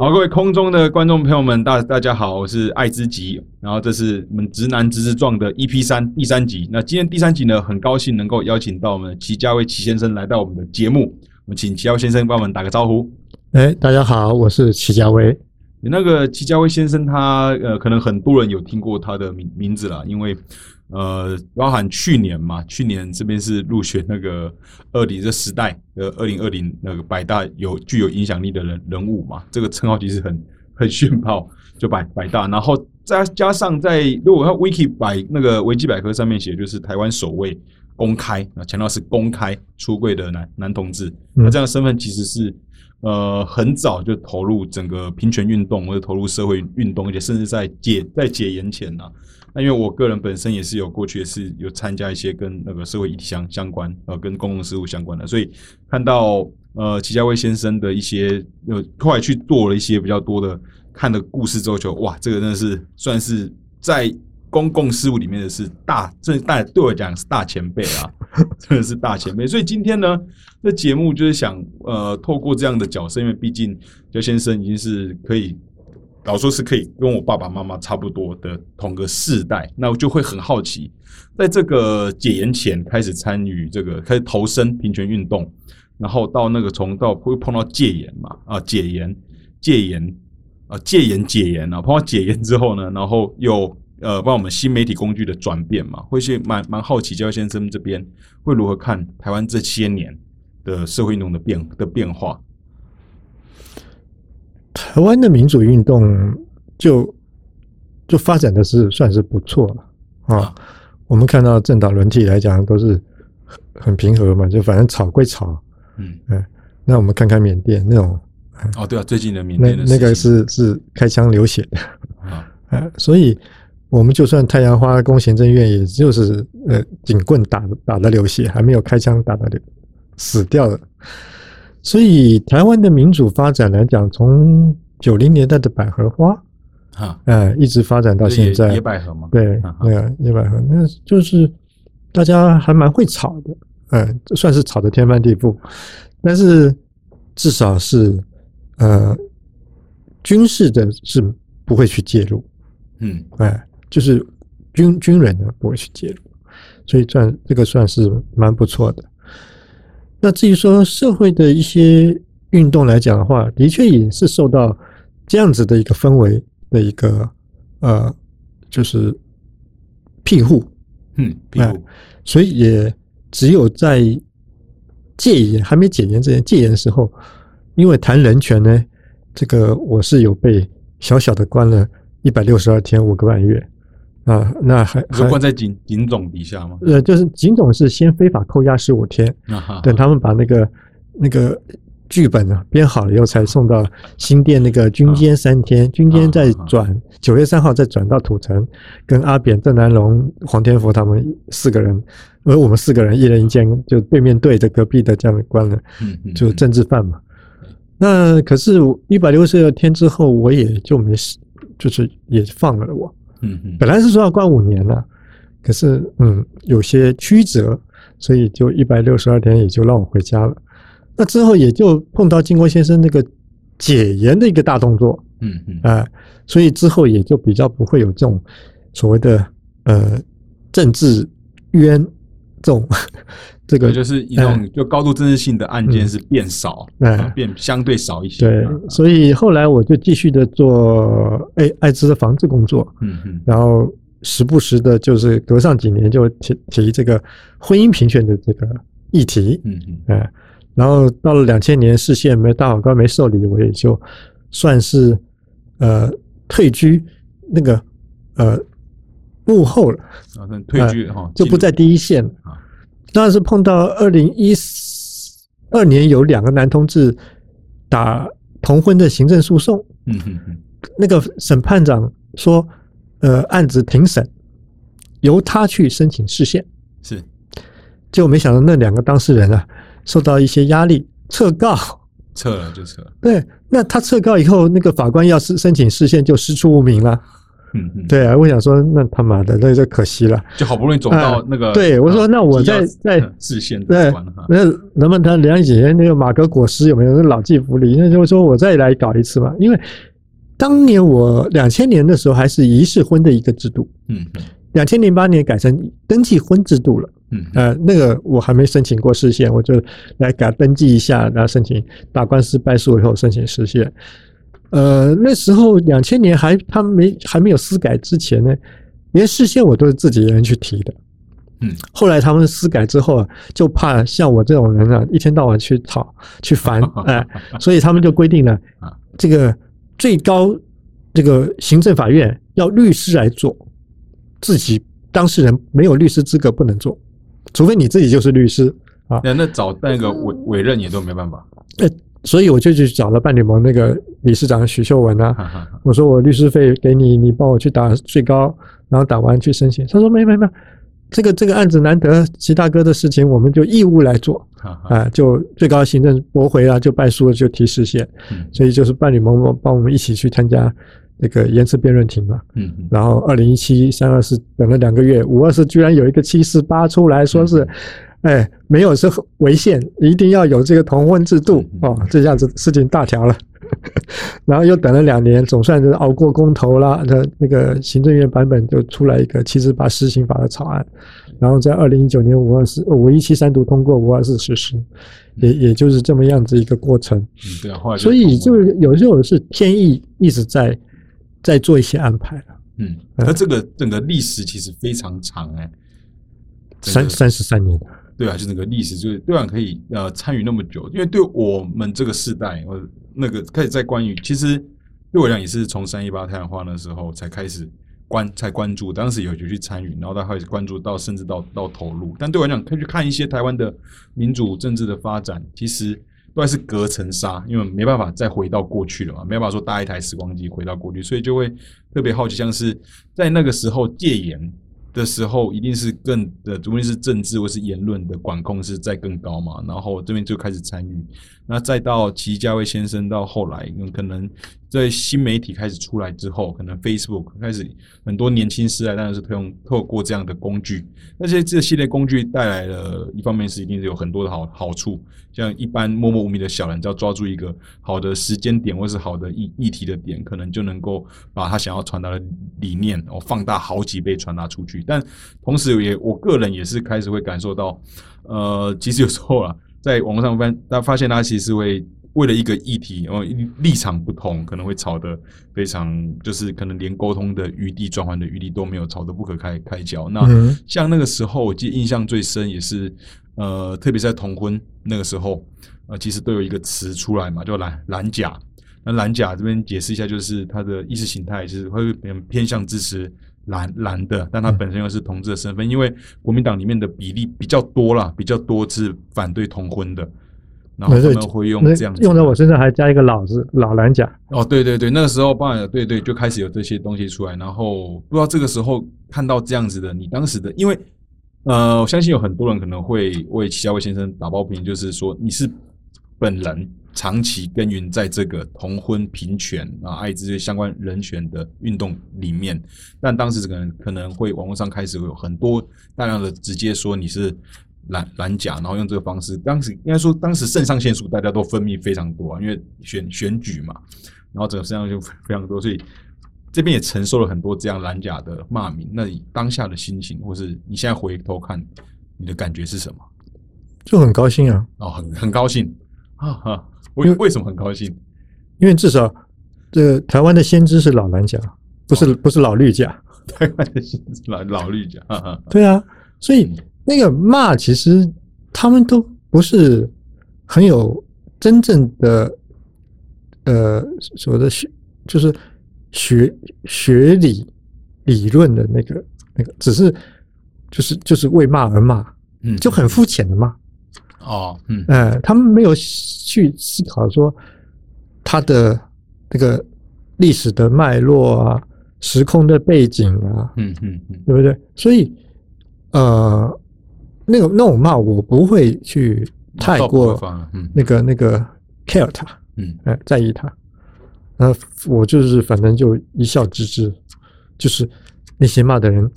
好，各位空中的观众朋友们，大大家好，我是爱之极，然后这是我们直男直直撞的 EP 三第三集。那今天第三集呢，很高兴能够邀请到我们齐家威齐先生来到我们的节目。我们请齐家威先生帮我们打个招呼。哎，大家好，我是齐家威。你那个齐家威先生，他呃，可能很多人有听过他的名名字啦，因为。呃，包含去年嘛，去年这边是入选那个二零这时代的二零二零那个百大有具有影响力的人人物嘛，这个称号其实很很炫炮，就百百大，然后再加上在如果他 wiki 百那个维基百科上面写，就是台湾首位公开啊，强调是公开出柜的男男同志，那这样的身份其实是呃很早就投入整个平权运动或者投入社会运动，而且甚至在解在解严前呢。那因为我个人本身也是有过去也是有参加一些跟那个社会议题相相关呃跟公共事务相关的，所以看到呃齐家威先生的一些呃后来去做了一些比较多的看的故事之后，就哇这个真的是算是在公共事务里面的是大这大对我讲是大前辈啊，真的是大前辈。所以今天呢，这节目就是想呃透过这样的角色，因为毕竟焦先生已经是可以。老说是可以跟我爸爸妈妈差不多的同个世代，那我就会很好奇，在这个解严前开始参与这个，开始投身平权运动，然后到那个从到会碰到戒严嘛啊解严戒严啊戒严解严啊碰到解严之后呢，然后又呃帮我们新媒体工具的转变嘛，会是蛮蛮好奇焦先生这边会如何看台湾这些年的社会运动的变的变化。台湾的民主运动就就发展的是算是不错了啊。我们看到政党轮替来讲都是很很平和嘛，就反正吵归吵，嗯嗯。那我们看看缅甸那种哦，对啊，最近的缅甸那那个是是开枪流血的啊，所以我们就算太阳花攻行政院，也就是呃警棍打打的流血，还没有开枪打的流死掉了。所以，台湾的民主发展来讲，从九零年代的百合花，啊，哎，一直发展到现在，野百合嘛？对，对啊，野百合，那就是大家还蛮会吵的，嗯，算是吵的天翻地覆，但是至少是，呃，军事的是不会去介入，嗯，哎，就是军军人呢不会去介入，所以算这个算是蛮不错的。那至于说社会的一些运动来讲的话，的确也是受到这样子的一个氛围的一个呃，就是庇护，嗯，庇护，所以也只有在戒严还没解严之前，戒严的时候，因为谈人权呢，这个我是有被小小的关了一百六十二天五个半月。啊，那还是关在警警总底下吗？呃，就是警总是先非法扣押十五天，等他们把那个那个剧本啊编好了以后，才送到新店那个军监三天，军监再转九月三号再转到土城，跟阿扁、郑南龙、黄天福他们四个人，而我们四个人一人一间，就对面对着隔壁的这样的关了，就政治犯嘛。那可是一百六十二天之后，我也就没事，就是也放了我。嗯嗯，本来是说要关五年了，可是嗯有些曲折，所以就一百六十二天也就让我回家了。那之后也就碰到金国先生那个解严的一个大动作，嗯嗯啊，所以之后也就比较不会有这种所谓的呃政治冤这种这个就是一种就高度政治性的案件是变少，嗯，变相对少一些。对，所以后来我就继续的做艾艾滋的防治工作，嗯嗯，然后时不时的，就是隔上几年就提提这个婚姻平权的这个议题，嗯嗯，哎，然后到了两千年市县没大法官没受理，我也就算是呃退居那个呃幕后了，啊，退居哈，就不在第一线了啊。那是碰到二零一二年有两个男同志打同婚的行政诉讼，嗯哼哼，那个审判长说，呃，案子庭审由他去申请释宪，是，结果没想到那两个当事人啊，受到一些压力撤告，撤了就撤，对，那他撤告以后，那个法官要是申请释宪就师出无名了，嗯嗯，对啊，我想说，那他妈的，那就可惜了。就好不容易走到那个，对我说，那我在在视线对，那能不能他两几年那个马革裹尸有没有？那老骥伏枥，那就是说我再来搞一次嘛。因为当年我两千年的时候还是仪式婚的一个制度，嗯，两千零八年改成登记婚制度了，嗯，呃，那个我还没申请过视线，我就来给他登记一下，然后申请打官司败诉以后申请视线。呃，那时候两千年还他们没还没有私改之前呢，连视线我都是自己人去提的。嗯，后来他们私改之后啊，就怕像我这种人啊，一天到晚去吵去烦，哎，所以他们就规定了，这个最高这个行政法院要律师来做，自己当事人没有律师资格不能做，除非你自己就是律师啊。那那找那个委委任也都没办法。所以我就去找了伴侣盟那个理事长许秀文啊，我说我律师费给你，你帮我去打最高，然后打完去申请。他说没没没，这个这个案子难得齐大哥的事情，我们就义务来做啊，就最高行政驳回了，就败诉了，就提实现。所以就是伴侣盟帮我们一起去参加那个延迟辩论庭嘛。嗯，然后二零一七三二四等了两个月，五二四居然有一个七四八出来说是。哎，没有是违宪，一定要有这个同婚制度哦，这下子事情大条了。然后又等了两年，总算是熬过公投了。那那个行政院版本就出来一个七十八施行法的草案，然后在二零一九年五二四五一七三读通过，五二四实施，也也就是这么样子一个过程。嗯，对啊，所以就是有时候是天意一直在在做一些安排了。嗯，那这个整个历史其实非常长哎，三三十三年。对啊，就那个历史，就是对岸可以呃参与那么久，因为对我们这个世代，我那个开始在关于，其实对我讲也是从三一八太阳花那时候才开始关才关注，当时有就去参与，然后到开始关注到甚至到到投入，但对我来讲，可以去看一些台湾的民主政治的发展，其实都还是隔层纱，因为没办法再回到过去了嘛，没办法说搭一台时光机回到过去，所以就会特别好奇，像是在那个时候戒严。的时候，一定是更的，无论是政治或是言论的管控是在更高嘛。然后这边就开始参与，那再到齐家威先生，到后来可能在新媒体开始出来之后，可能 Facebook 开始很多年轻时代当然是用透过这样的工具。那些这系列工具带来了一方面是一定是有很多的好好处，像一般默默无名的小人，只要抓住一个好的时间点或是好的议议题的点，可能就能够把他想要传达的理念哦放大好几倍传达出去。但同时，也我个人也是开始会感受到，呃，其实有时候啊，在网络上发，大家发现他其实会为了一个议题，然后立场不同，可能会吵得非常，就是可能连沟通的余地、转换的余地都没有，吵得不可开开交。那像那个时候，我记得印象最深也是，呃，特别是在同婚那个时候，呃，其实都有一个词出来嘛，叫蓝蓝甲。那蓝甲这边解释一下，就是他的意识形态，就是会偏偏向支持。蓝蓝的，但他本身又是同志的身份，因为国民党里面的比例比较多啦，比较多是反对同婚的，然后他们会用这样用在我身上还加一个老字老蓝甲。哦，对对对，那个时候当然对对就开始有这些东西出来，然后不知道这个时候看到这样子的，你当时的，因为呃，我相信有很多人可能会为齐家威先生打抱不平，就是说你是本人。长期耕耘在这个同婚、平权啊、爱滋相关人权的运动里面，但当时可能可能会网络上开始有很多大量的直接说你是蓝蓝甲，然后用这个方式，当时应该说当时肾上腺素大家都分泌非常多啊，因为选选举嘛，然后整个肾上腺素非常多，所以这边也承受了很多这样蓝甲的骂名。那你当下的心情，或是你现在回头看，你的感觉是什么？就很高兴啊！哦，很很高兴啊哈。为为什么很高兴？因为至少这个台湾的先知是老蓝甲，不是不是老绿甲。台湾的先知老老绿甲，对啊，所以那个骂其实他们都不是很有真正的呃所谓的学，就是学学理理论的那个那个，只是就是就是为骂而骂，嗯，就很肤浅的骂。哦，嗯，哎，他们没有去思考说他的那个历史的脉络啊，时空的背景啊，嗯嗯嗯，对不对？所以，呃，那个那种骂我不会去太过那个那个 care 他，嗯，哎，在意他，那我就是反正就一笑置之，就是那些骂的人，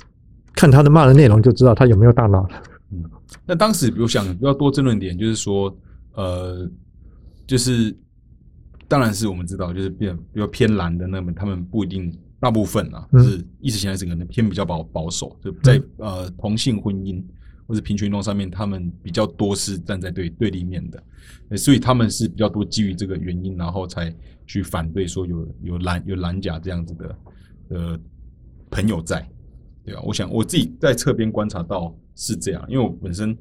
看他的骂的内容就知道他有没有大脑了。嗯，那当时我想要多争论点，就是说，呃，就是当然是我们知道，就是变比较偏蓝的那么，他们不一定大部分啊，就是意识形态整个人偏比较保保守，就在呃同性婚姻或者平权运动上面，他们比较多是站在对对立面的，所以他们是比较多基于这个原因，然后才去反对说有有蓝有蓝甲这样子的呃朋友在，对吧？我想我自己在侧边观察到。是这样，因为我本身，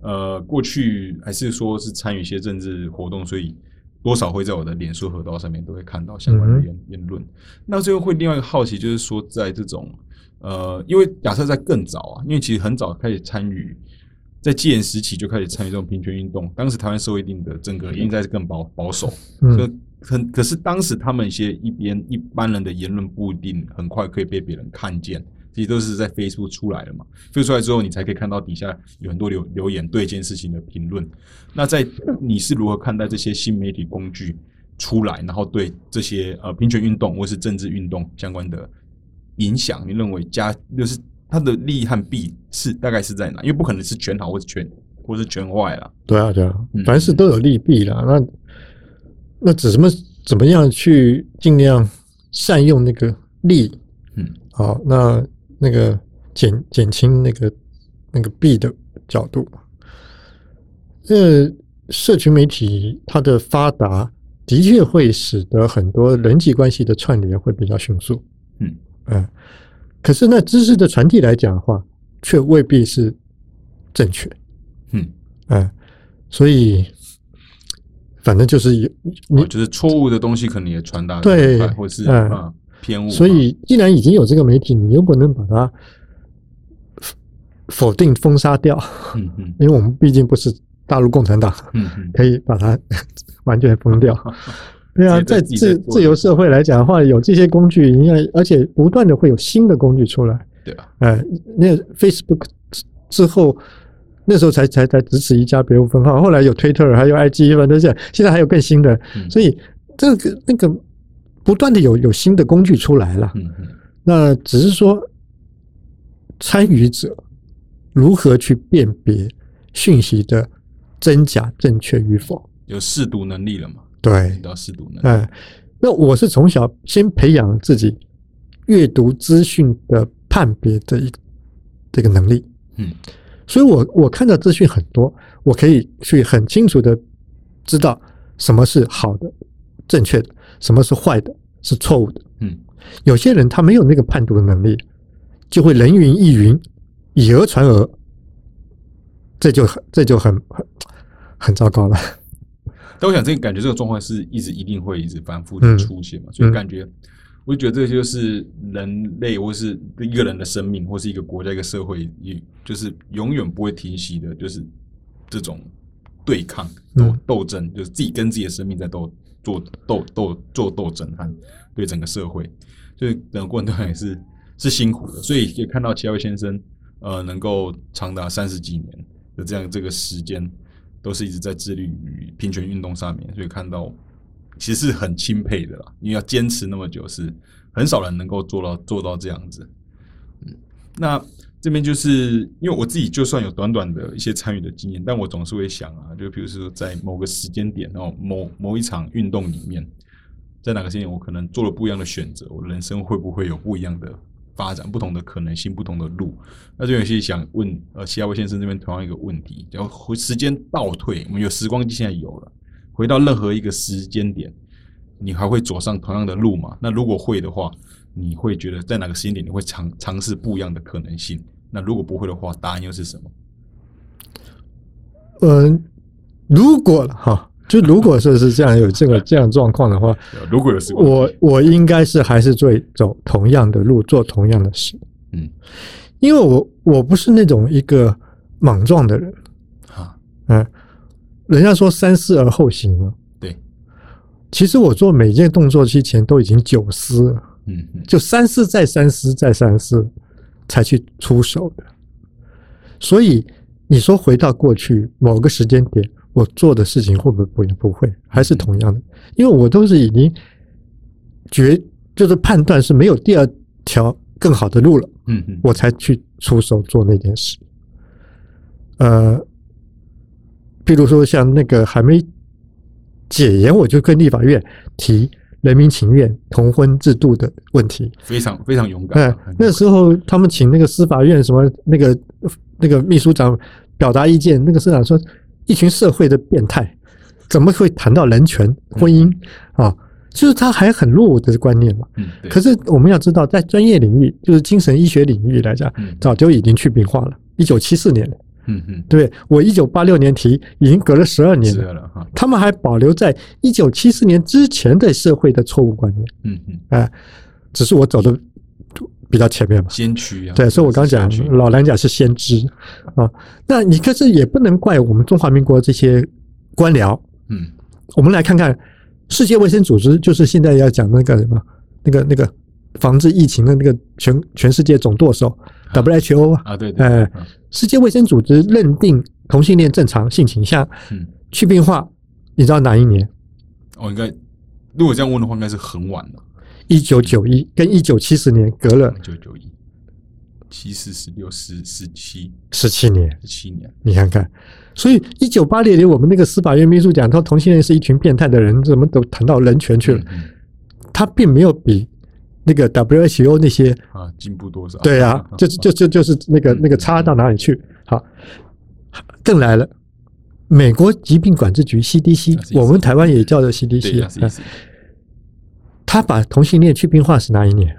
呃，过去还是说是参与一些政治活动，所以多少会在我的脸书河道上面都会看到相关的言言论。那最后会另外一个好奇，就是说在这种，呃，因为假设在更早啊，因为其实很早开始参与，在戒严时期就开始参与这种平权运动，当时台湾社会定的整个应该是更保保守，可很可是当时他们一些一边一般人的言论不一定很快可以被别人看见。其实都是在飞出出来的嘛，飞出来之后，你才可以看到底下有很多留留言对这件事情的评论。那在你是如何看待这些新媒体工具出来，然后对这些呃平权运动或是政治运动相关的影响？你认为加就是它的利和弊是大概是在哪？因为不可能是全好或是全或是全坏了。对啊，对啊，凡事都有利弊啦。那那怎么怎么样去尽量善用那个利？嗯，好，那。那个减减轻那个那个弊的角度，呃，社群媒体它的发达的确会使得很多人际关系的串联会比较迅速，嗯嗯，可是那知识的传递来讲的话，却未必是正确，嗯。嗯，所以反正就是有，你就是错误的东西可能也传达对，或是啊。偏误，所以既然已经有这个媒体，你又不能把它否定封杀掉，嗯嗯，因为我们毕竟不是大陆共产党，嗯嗯，可以把它 完全封掉。对啊，在自自由社会来讲的话，有这些工具，应该而且不断的会有新的工具出来，对啊，哎，那 Facebook 之后那时候才才才只此一家，别无分号，后来有 Twitter，还有 IG，反正这现在还有更新的，所以这个那个。不断的有有新的工具出来了，嗯。那只是说参与者如何去辨别讯息的真假正确与否，有试读能力了嘛？对，要试读能力。哎，那我是从小先培养自己阅读资讯的判别的一这个能力，嗯，所以我我看到资讯很多，我可以去很清楚的知道什么是好的、正确的。什么是坏的，是错误的？嗯，有些人他没有那个判读的能力，就会人云亦云，以讹传讹，这就很这就很很很糟糕了。但我想，这个感觉这个状况是一直一定会一直反复的出现嘛？所以感觉，我就觉得这就是人类或是一个人的生命，或是一个国家一个社会，也就是永远不会停息的，就是这种对抗斗斗争，就是自己跟自己的生命在斗。做斗斗做斗争，和对整个社会，所以整个过程中也是是辛苦的。所以也看到齐耀先生，呃，能够长达三十几年的这样这个时间，都是一直在致力于平权运动上面。所以看到其实是很钦佩的啦，因为要坚持那么久，是很少人能够做到做到这样子。嗯，那。这边就是因为我自己就算有短短的一些参与的经验，但我总是会想啊，就比如说在某个时间点，然后某某一场运动里面，在哪个时间我可能做了不一样的选择，我人生会不会有不一样的发展、不同的可能性、不同的路？那这有些想问呃，齐亚威先生这边同样一个问题，要回时间倒退，我们有时光机，现在有了，回到任何一个时间点，你还会走上同样的路吗？那如果会的话，你会觉得在哪个时间点你会尝尝试不一样的可能性？那如果不会的话，答案又是什么？嗯，如果哈，就如果说是这样有这个这样状况的话，如果有我我应该是还是做走同样的路，做同样的事。嗯，因为我我不是那种一个莽撞的人。啊，嗯，人家说三思而后行嘛。对，其实我做每件动作之前都已经九思了，嗯，就三思再三思再三思。才去出手的，所以你说回到过去某个时间点，我做的事情会不会不不会还是同样的？因为我都是已经决就是判断是没有第二条更好的路了，嗯嗯，我才去出手做那件事。呃，比如说像那个还没解严，我就跟立法院提人民情愿同婚制度的问题，非常非常勇敢。哎，那时候他们请那个司法院什么那个那个秘书长表达意见，那个司长说，一群社会的变态怎么会谈到人权婚姻啊？就是他还很落伍的观念嘛。嗯，可是我们要知道，在专业领域，就是精神医学领域来讲，早就已经去病化了。一九七四年。嗯嗯，对我一九八六年提，已经隔了十二年了他们还保留在一九七四年之前的社会的错误观念。嗯嗯，哎，只是我走的比较前面嘛，先驱啊。对，所以我刚讲老蓝甲是先知啊。那你可是也不能怪我们中华民国这些官僚。嗯，我们来看看世界卫生组织，就是现在要讲那个什么，那个那个防治疫情的那个全全世界总舵手。WHO 啊啊对对，哎，世界卫生组织认定同性恋正常性倾向，嗯，去病化，你知道哪一年？哦，应该如果这样问的话，应该是很晚了。一九九一跟一九七十年隔了一九九一，七四十六十十七十七年，十七年，你看看，所以一九八六年我们那个司法院秘书讲说同性恋是一群变态的人，怎么都谈到人权去了？他并没有比。那个 WHO 那些啊，进步多少？对啊，就就就就是那个那个差到哪里去？好，更来了，美国疾病管制局 CDC，我们台湾也叫做 CDC，他把同性恋去病化是哪一年？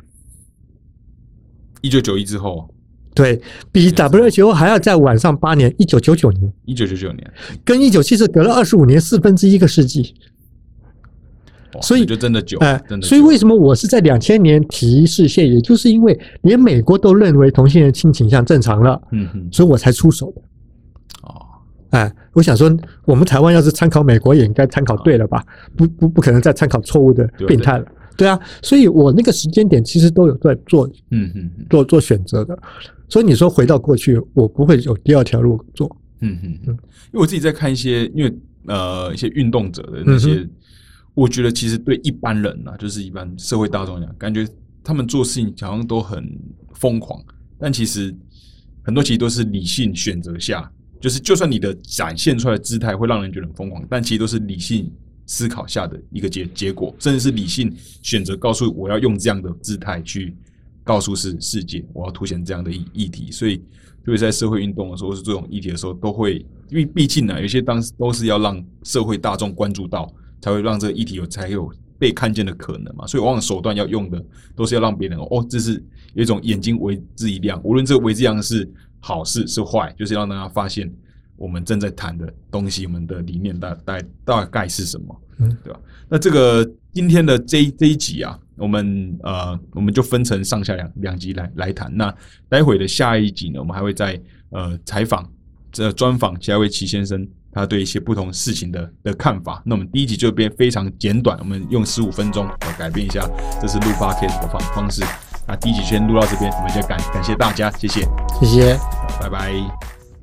一九九一之后，对比 WHO 还要再晚上八年，一九九九年，一九九九年，跟一九七四隔了二十五年，四分之一个世纪。所以就真的久，哎。所以为什么我是在两千年提示线，也就是因为连美国都认为同性恋性倾向正常了，嗯哼，所以我才出手的。哦，哎，我想说，我们台湾要是参考美国，也应该参考对了吧？不不不可能再参考错误的病态了，对啊。所以我那个时间点其实都有在做，嗯哼，做做选择的。所以你说回到过去，我不会有第二条路做，嗯哼嗯。因为我自己在看一些，因为呃一些运动者的那些。我觉得其实对一般人啊，就是一般社会大众讲，感觉他们做事情好像都很疯狂，但其实很多其实都是理性选择下，就是就算你的展现出来的姿态会让人觉得很疯狂，但其实都是理性思考下的一个结结果，甚至是理性选择告诉我要用这样的姿态去告诉世世界，我要凸显这样的议议题。所以特别在社会运动的时候，是这种议题的时候，都会因为毕竟呢，有些当时都是要让社会大众关注到。才会让这个议题有才有被看见的可能嘛，所以往往手段要用的都是要让别人哦，这是有一种眼睛为之一亮，无论这个为之一亮是好事是坏，就是让大家发现我们正在谈的东西，我们的理念大大大概是什么，嗯，对吧？那这个今天的这这一集啊，我们呃我们就分成上下两两集来来谈。那待会的下一集呢，我们还会在呃采访这专访下一位齐先生。他对一些不同事情的的看法，那我们第一集就变非常简短，我们用十五分钟来改变一下，这是录八 K 的方方式。那第一集先录到这边，我们就感感谢大家，谢谢，谢谢，拜拜。